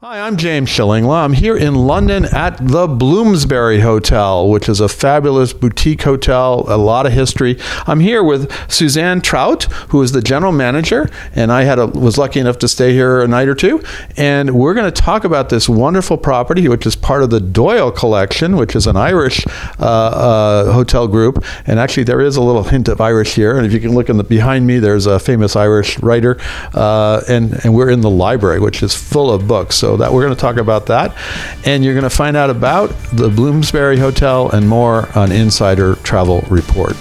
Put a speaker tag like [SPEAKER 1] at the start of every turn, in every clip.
[SPEAKER 1] Hi, I'm James Shillinglaw. I'm here in London at the Bloomsbury Hotel, which is a fabulous boutique hotel, a lot of history. I'm here with Susanne Traudt, who is the general manager, and I had a, was lucky enough to stay here a night or two. And we're going to talk about this wonderful property, which is part of the Doyle Collection, which is an Irish uh, uh, hotel group. And actually, there is a little hint of Irish here. And if you can look in the behind me, there's a famous Irish writer, uh, and and we're in the library, which is full of books. So that we're going to talk about that, and you're going to find out about the Bloomsbury Hotel and more on Insider Travel Report.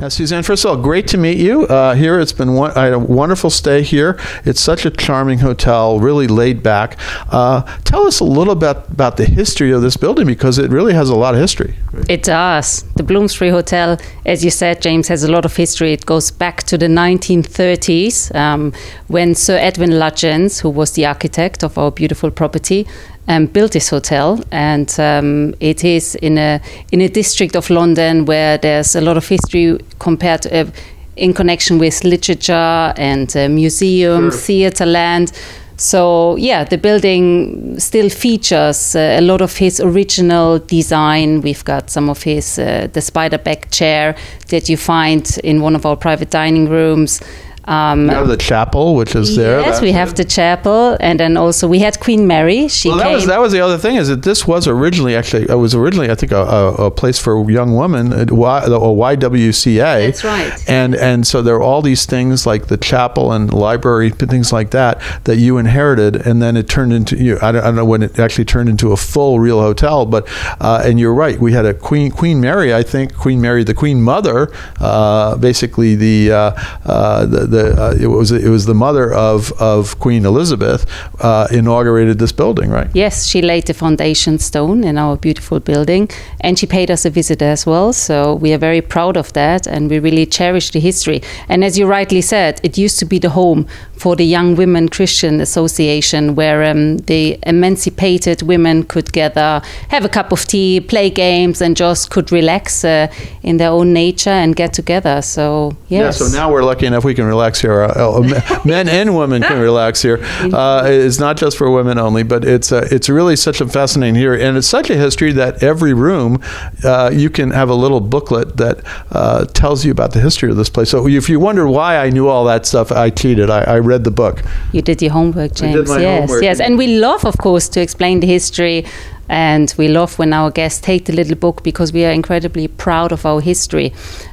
[SPEAKER 1] Now, Susanne, first of all, great to meet you uh, here. It's been one, I had a wonderful stay here. It's such a charming hotel, really laid back. Uh, tell us a little bit about the history of this building because it really has a lot of history.
[SPEAKER 2] It does. The Bloomsbury Hotel, as you said, James, has a lot of history. It goes back to the 1930s um, when Sir Edwin Lutyens, who was the architect of our beautiful property, um, built this hotel, and um, it is in a in a district of London where there's a lot of history compared to, uh, in connection with literature and uh, museum,
[SPEAKER 1] Sure.
[SPEAKER 2] theatre land. So yeah, the building still features uh, a lot of his original design. We've got some of his uh, the spider back chair that you find in one of our private dining rooms. Um,
[SPEAKER 1] You have the chapel, which is there.
[SPEAKER 2] Yes, we have the chapel, and then also we had Queen Mary. She
[SPEAKER 1] Well, that
[SPEAKER 2] came.
[SPEAKER 1] was that was the other thing is that this was originally actually it was originally I think a, a, a place for young women a YWCA.
[SPEAKER 2] That's right.
[SPEAKER 1] And and so there are all these things like the chapel and library and things like that that you inherited, and then it turned into you. I don't, I don't know when it actually turned into a full real hotel, but uh, and you're right. We had a Queen Queen Mary, I think Queen Mary, the Queen Mother, uh, basically the uh, uh, the, the uh, it was it was the mother of of Queen Elizabeth uh, inaugurated this building, right?
[SPEAKER 2] Yes, she laid the foundation stone in our beautiful building, and she paid us a visit as well. So we are very proud of that, and we really cherish the history. And as you rightly said, it used to be the home for the Young Women Christian Association, where um, the emancipated women could gather, have a cup of tea, play games, and just could relax uh, in their own nature and get together. So yes.
[SPEAKER 1] Yeah, so now we're lucky enough we can relax here. Uh, uh, men and women can relax here. Uh, it's not just for women only, but it's uh, it's really such a fascinating here, and it's such a history that every room uh, you can have a little booklet that uh, tells you about the history of this place. So if you wonder why I knew all that stuff, I cheated. I, I read the book.
[SPEAKER 2] You did your homework,
[SPEAKER 1] did
[SPEAKER 2] James.
[SPEAKER 1] my
[SPEAKER 2] yes,
[SPEAKER 1] homework.
[SPEAKER 2] yes. And we love, of course, to explain the history. And we love when our guests take the little book because we are incredibly proud of our history.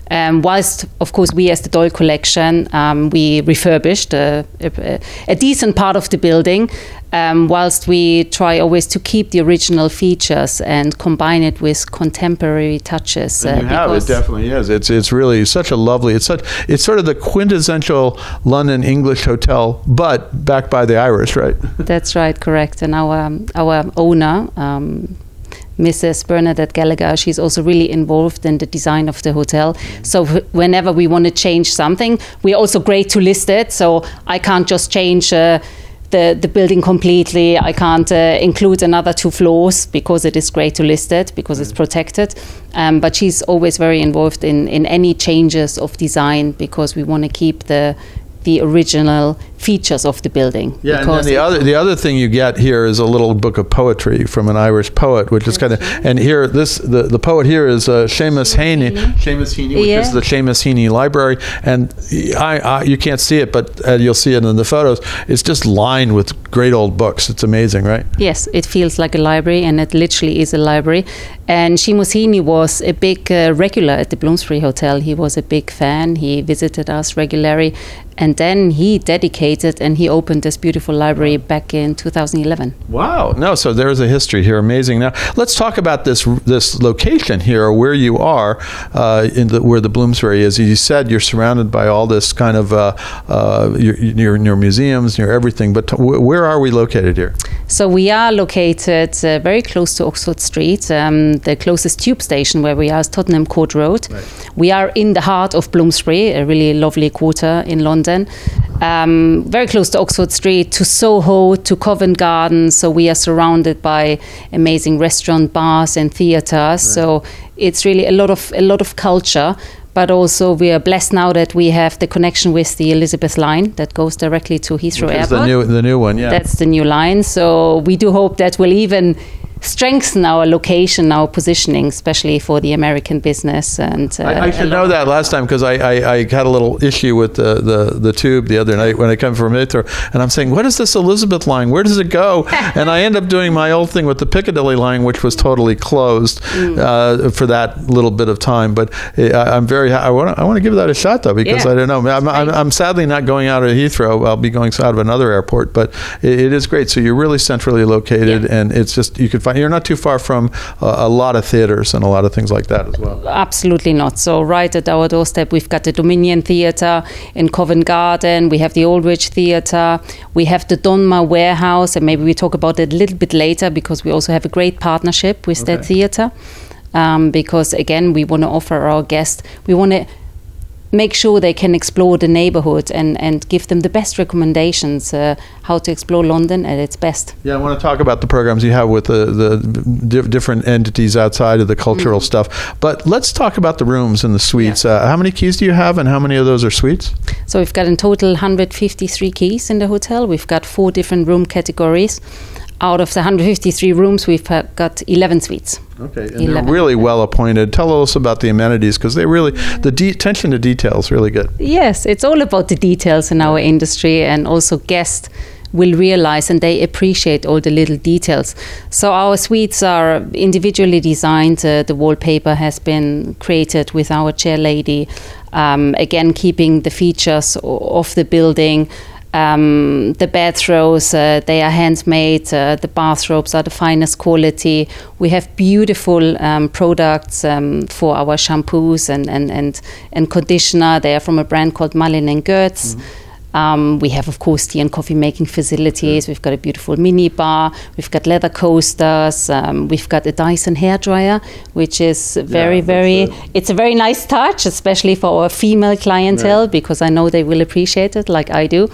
[SPEAKER 2] Um, whilst, of course, we as the Doyle Collection, um, we refurbished a, a, a decent part of the building, um, whilst we try always to keep the original features and combine it with contemporary touches. uh,
[SPEAKER 1] you have it definitely is. It's it's really such a lovely. It's such it's sort of the quintessential London English hotel, but backed by the Irish, right?
[SPEAKER 2] That's right, correct. And our our owner, um, Mrs. Bernadette Gallagher, she's also really involved in the design of the hotel. So whenever we want to change something, we're also great to list it. So I can't just change. Uh, the, the building completely. I can't uh, include another two floors because it is great to list it because it's protected. Um, but she's always very involved in, in any changes of design because we want to keep the the original features of the building.
[SPEAKER 1] Yeah, and then the other the other thing you get here is a little book of poetry from an Irish poet, which is kind of and here this the, the poet here is uh, Seamus Heaney, Seamus Heaney, which
[SPEAKER 2] Yeah.
[SPEAKER 1] is the Seamus Heaney Library, and I, I you can't see it, but uh, you'll see it in the photos. It's just lined with great old books. It's amazing, right?
[SPEAKER 2] Yes, it feels like a library, and it literally is a library. And Seamus Heaney was a big uh, regular at the Bloomsbury Hotel. He was a big fan. He visited us regularly, and then he dedicated and he opened this beautiful library back in 2011.
[SPEAKER 1] Wow. No, so there's a history here. Amazing. Now let's talk about this this location here, where you are, uh, in the, where the Bloomsbury is. You said you're surrounded by all this kind of uh, uh, your, your, your museums, your everything. But t- where are we located here?
[SPEAKER 2] So we are located uh, very close to Oxford Street. Um, the closest tube station where we are is Tottenham Court Road. We are in the heart of Bloomsbury, a really lovely quarter in London. Um, very close to Oxford Street, to Soho, to Covent Garden. So we are surrounded by amazing restaurant, bars, and theatres. So it's really a lot of a lot of culture. But also we are blessed now that we have the connection with the Elizabeth line that goes directly to Heathrow
[SPEAKER 1] Which
[SPEAKER 2] Airport.
[SPEAKER 1] the new the new one, yeah.
[SPEAKER 2] That's the new line. So we do hope that will even strengthen our location, our positioning, especially for the American business. And uh,
[SPEAKER 1] I, I should know that last time because I, I, I had a little issue with the, the, the tube the other night when I come from Heathrow, and I'm saying, what is this Elizabeth line? Where does it go? and I end up doing my old thing with the Piccadilly line, which was totally closed
[SPEAKER 2] Mm.
[SPEAKER 1] uh, for that little bit of time. But uh, I, I'm very I want I want to give that a shot though because
[SPEAKER 2] Yeah.
[SPEAKER 1] I don't know. I'm, I'm, I'm sadly not going out of Heathrow. I'll be going out of another airport, but it, it is great. So you're really centrally located,
[SPEAKER 2] Yeah.
[SPEAKER 1] and it's just you can you're not too far from a, a lot of theaters and a lot of things like that as well.
[SPEAKER 2] Absolutely not. So, right at our doorstep, we've got the Dominion Theatre in Covent Garden. We have the Aldwych Theatre. We have the Donmar Warehouse, and maybe we talk about it a little bit later because we also have a great partnership with that theatre. Um, because again, we want to offer our guests, we want to make sure they can explore the neighborhood and, and give them the best recommendations uh, how to explore London at its best.
[SPEAKER 1] Yeah, I want to talk about the programs you have with the, the di- different entities outside of the cultural stuff. But let's talk about the rooms and the suites. Uh, how many keys do you have, and how many of those are suites?
[SPEAKER 2] So we've got in total 153 keys in the hotel. We've got four different room categories. Out of the 153 rooms, we've uh, got 11 suites.
[SPEAKER 1] Okay, and they're really well appointed. Tell us about the amenities because they really the de- attention to detail is really good.
[SPEAKER 2] Yes, it's all about the details in our industry, and also guests will realize and they appreciate all the little details. So our suites are individually designed. Uh, the wallpaper has been created with our chair lady. Um, again, keeping the features of the building. Um, the bed throws, uh, they are handmade. Uh, the bathrobes are the finest quality. We have beautiful um, products um, for our shampoos and, and, and, and conditioner. They are from a brand called Malin and Goetz. Um, we have, of course, tea and coffee making facilities. We've got a beautiful mini bar. We've got leather coasters. Um, we've got a Dyson hairdryer, which is very,
[SPEAKER 1] that's
[SPEAKER 2] very. It's a very nice touch, especially for our female clientele, because I know they will appreciate it, like I do.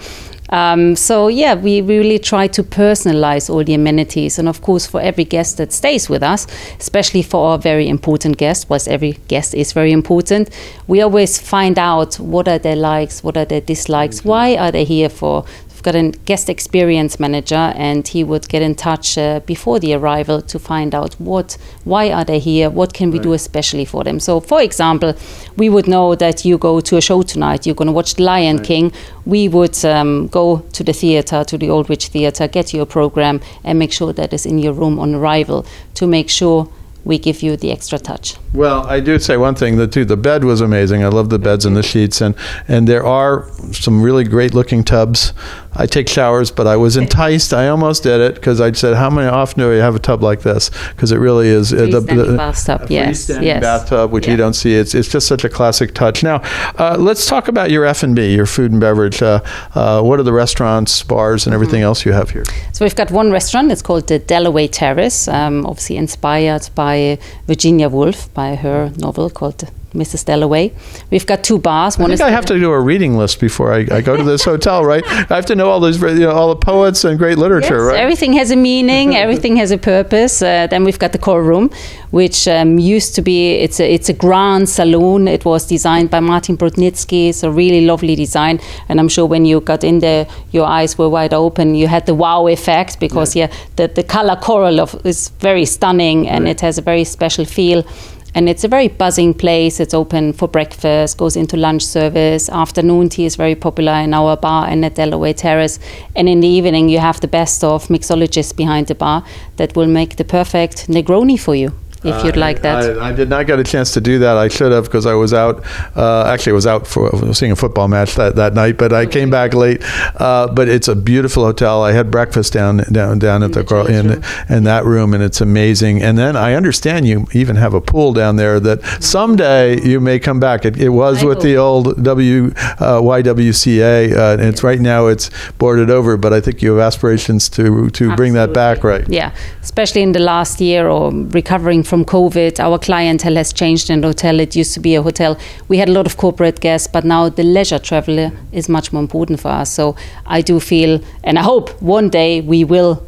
[SPEAKER 2] Um, so yeah, we really try to personalize all the amenities, and of course, for every guest that stays with us, especially for our very important guests, whilst every guest is very important, we always find out what are their likes, what are their dislikes, why are they here for. Got a guest experience manager, and he would get in touch uh, before the arrival to find out what, why are they here, what can we do especially for them. So, for example, we would know that you go to a show tonight, you're going to watch The Lion King. We would um, go to the theatre, to the Aldwych Theatre, get your program, and make sure that is in your room on arrival to make sure we give you the extra touch.
[SPEAKER 1] Well, I do say one thing. The too, the bed was amazing. I love the beds and the sheets, and and there are some really great looking tubs. I take showers, but I was enticed. I almost did it because I said, "How many often do we have a tub like this?" Because it really is uh,
[SPEAKER 2] Freestanding bathtub,
[SPEAKER 1] a
[SPEAKER 2] yes,
[SPEAKER 1] freestanding
[SPEAKER 2] yes.
[SPEAKER 1] bathtub, which you don't see. It's it's just such a classic touch. Now, uh, let's talk about your F and B, your food and beverage. Uh, uh, what are the restaurants, bars, and everything
[SPEAKER 2] Mm-hmm.
[SPEAKER 1] else you have here?
[SPEAKER 2] So we've got one restaurant. It's called the Dalloway Terrace, um, obviously inspired by Virginia Woolf, by her novel called Mrs. Dalloway. We've got two bars.
[SPEAKER 1] I
[SPEAKER 2] One
[SPEAKER 1] think
[SPEAKER 2] is
[SPEAKER 1] I have to do a reading list before I, I go to this hotel, right? I have to know all those, you know, all the poets and great literature,
[SPEAKER 2] Yes,
[SPEAKER 1] right?
[SPEAKER 2] Everything has a meaning. everything has a purpose. Uh, then we've got the Coral Room, which um, used to be it's a it's a grand saloon. It was designed by Martin Brudnizki. It's a really lovely design, and I'm sure when you got in there, your eyes were wide open. You had the wow effect because yeah, the the color coral of is very stunning, and it has a very special feel. And it's a very buzzing place. It's open for breakfast, goes into lunch service. Afternoon tea is very popular in our bar and at Dalloway Terrace. And in the evening, you have the best of mixologists behind the bar that will make the perfect Negroni for you, if you'd like that.
[SPEAKER 1] I, I did not get a chance to do that. I should have because I was out. Uh, actually, I was out for was seeing a football match that, that night, but I came back late. Uh, but it's a beautiful hotel. I had breakfast down down down at the Gro- in in that room, and it's amazing. And then I understand you even have a pool down there that someday you may come back. It, it was
[SPEAKER 2] I
[SPEAKER 1] with the old W uh, YWCA, uh, and it's right now it's boarded over. But I think you have aspirations to to bring that back, right?
[SPEAKER 2] Yeah, especially in the last year or recovering from COVID, our clientele has changed in the hotel. It used to be a hotel. We had a lot of corporate guests, but now the leisure traveler is much more important for us. So I do feel, and I hope one day we will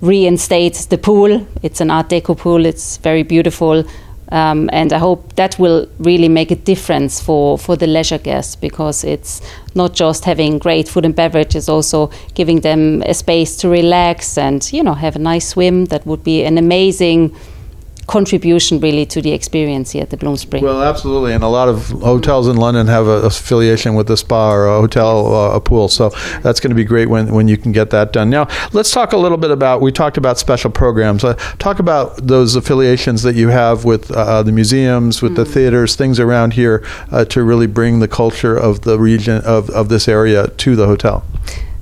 [SPEAKER 2] reinstate the pool. It's an Art Deco pool. It's very beautiful. Um, and I hope that will really make a difference for, for the leisure guests because it's not just having great food and beverage, it's also giving them a space to relax and, you know, have a nice swim. That would be an amazing contribution really to the experience here at the Bloomsbury.
[SPEAKER 1] Well, absolutely, and a lot of hotels in London have a affiliation with the spa or a hotel, uh, a pool. So that's going to be great when, when you can get that done. Now, let's talk a little bit about. We talked about special programs. Uh, talk about those affiliations that you have with uh, the museums, with mm-hmm. the theaters, things around here uh, to really bring the culture of the region of, of this area to the hotel.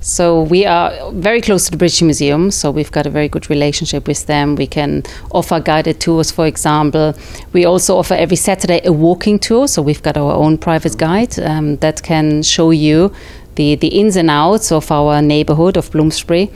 [SPEAKER 2] So we are very close to the British Museum, so we've got a very good relationship with them. We can offer guided tours, for example. We also offer every Saturday a walking tour, so we've got our own private guide um, that can show you the, the ins and outs of our neighborhood of Bloomsbury.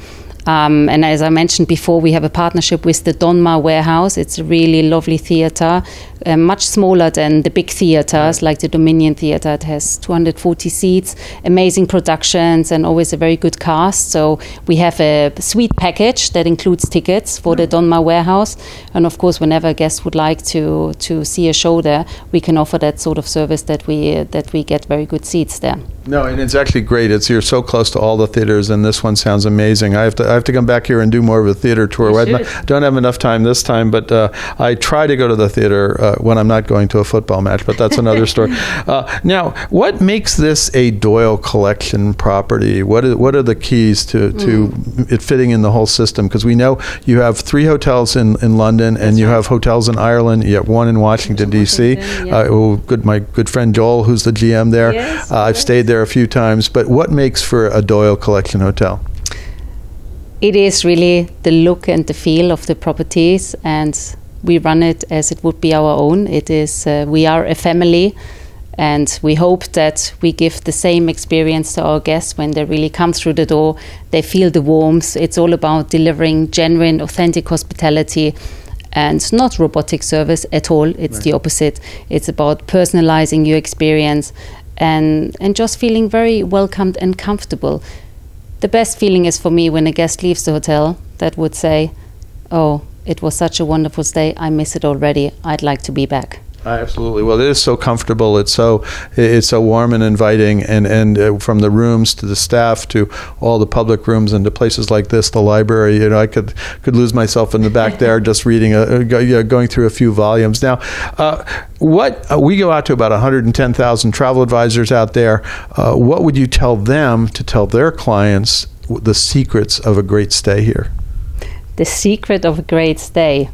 [SPEAKER 2] Um, and as I mentioned before, we have a partnership with the Donmar Warehouse. It's a really lovely theater, uh, much smaller than the big theaters like the Dominion Theater. It has 240 seats, amazing productions, and always a very good cast. So we have a suite package that includes tickets for the Donmar Warehouse. And of course, whenever a guest would like to, to see a show there, we can offer that sort of service that we, uh, that we get very good seats there.
[SPEAKER 1] No, and it's actually great. It's you're so close to all the theaters, and this one sounds amazing. I have to I have to come back here and do more of a theater tour. I don't have enough time this time, but uh, I try to go to the theater uh, when I'm not going to a football match. But that's another story. Uh, now, what makes this a Doyle collection property? What is, what are the keys to to mm. it fitting in the whole system? Because we know you have three hotels in, in London, that's and you right. have hotels in Ireland. You have one in Washington D.C. Yeah. Uh, oh, good, my good friend Joel, who's the GM there. Yes, uh, I've yes. stayed there a few times, but what makes for a Doyle Collection hotel?
[SPEAKER 2] It is really the look and the feel of the properties, and we run it as it would be our own. It is uh, we are a family, and we hope that we give the same experience to our guests when they really come through the door. They feel the warmth. It's all about delivering genuine, authentic hospitality and not robotic service at all. It's right. the opposite. It's about personalizing your experience and and just feeling very welcomed and comfortable. The best feeling is for me when a guest leaves the hotel that would say, "Oh, it was such a wonderful stay. I miss it already. I'd like to be back."
[SPEAKER 1] Absolutely. Well, it is so comfortable. It's so it's so warm and inviting, and and uh, from the rooms to the staff to all the public rooms and to places like this, the library. You know, I could could lose myself in the back there just reading a, a going through a few volumes. Now, uh, what uh, we go out to about 110,000 travel advisors out there. Uh, what would you tell them to tell their clients the secrets of a great stay here?
[SPEAKER 2] The secret of a great stay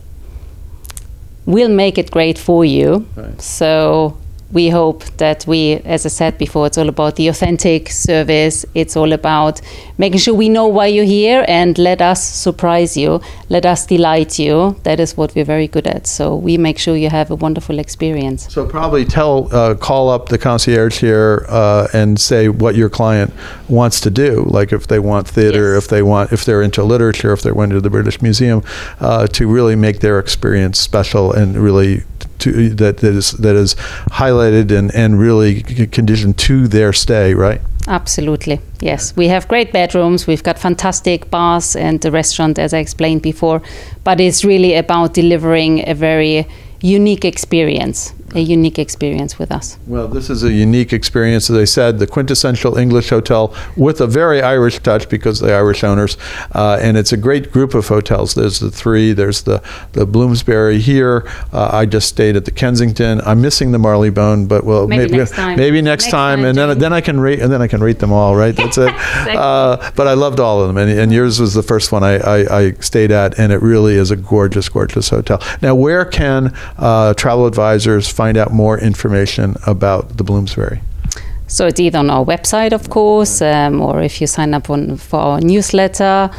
[SPEAKER 2] we'll make it great for you. Right. So we hope that we, as I said before, it's all about the authentic service. It's all about making sure we know why you're here and let us surprise you, let us delight you. That is what we're very good at. So we make sure you have a wonderful experience.
[SPEAKER 1] So probably tell, uh, call up the concierge here uh, and say what your client wants to do. Like if they want theater, yes. if they want, if they're into literature, if they're into the British Museum, uh, to really make their experience special and really to, uh, that, that is that is highlighted and, and really conditioned to their stay, right?
[SPEAKER 2] Absolutely, yes. We have great bedrooms. We've got fantastic bars and the restaurant, as I explained before. But it's really about delivering a very unique experience a unique experience with us.
[SPEAKER 1] Well, this is a unique experience, as I said, the quintessential English hotel with a very Irish touch because the Irish owners, uh, and it's a great group of hotels. There's the three. There's the the Bloomsbury here. Uh, I just stayed at the Kensington. I'm missing the Marylebone, but well,
[SPEAKER 2] maybe, maybe next time.
[SPEAKER 1] Maybe next, next time, time, and then then I can rate and then I can rate them all. Right, that's it. exactly. uh, but I loved all of them, and, and yours was the first one I, I, I, stayed at, and it really is a gorgeous, gorgeous hotel. Now, where can uh, travel advisors find out more information about the Bloomsbury?
[SPEAKER 2] So it's either on our website, of course, um, or if you sign up on, for our newsletter,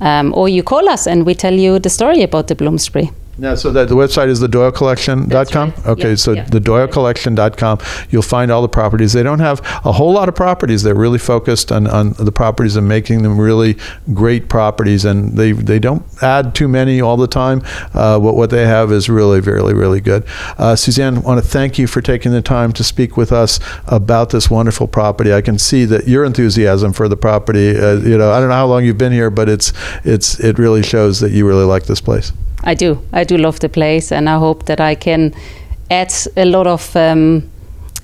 [SPEAKER 2] um, or you call us and we tell you the story about the Bloomsbury.
[SPEAKER 1] Yeah, so that the website is the doylecollection.com. Right. Okay, yeah, so yeah. the doylecollection.com. You'll find all the properties. They don't have a whole lot of properties. They're really focused on, on the properties and making them really great properties. And they, they don't add too many all the time. Uh, what, what they have is really, really, really good. Uh, Susanne, I want to thank you for taking the time to speak with us about this wonderful property. I can see that your enthusiasm for the property, uh, you know, I don't know how long you've been here, but it's, it's, it really shows that you really like this place.
[SPEAKER 2] I do. I do love the place, and I hope that I can add a lot of. Um,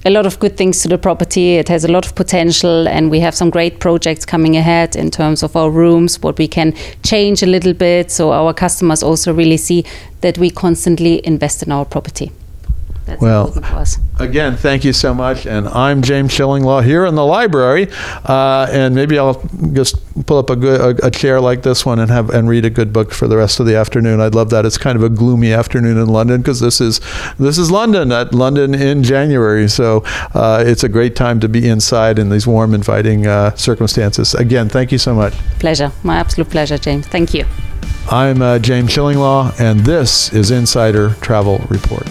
[SPEAKER 2] a lot of good things to the property. It has a lot of potential, and we have some great projects coming ahead in terms of our rooms, what we can change a little bit, so our customers also really see that we constantly invest in our property.
[SPEAKER 1] That's well, again, thank you so much. And I'm James Shillinglaw here in the library, uh, and maybe I'll just pull up a good a, a, chair like this one and have and read a good book for the rest of the afternoon. I'd love that. It's kind of a gloomy afternoon in London because this is this is London at London in January, so uh, it's a great time to be inside in these warm, inviting uh, circumstances. Again, thank you so much.
[SPEAKER 2] Pleasure, my absolute pleasure, James. Thank you.
[SPEAKER 1] I'm uh, James Shillinglaw, and this is Insider Travel Report.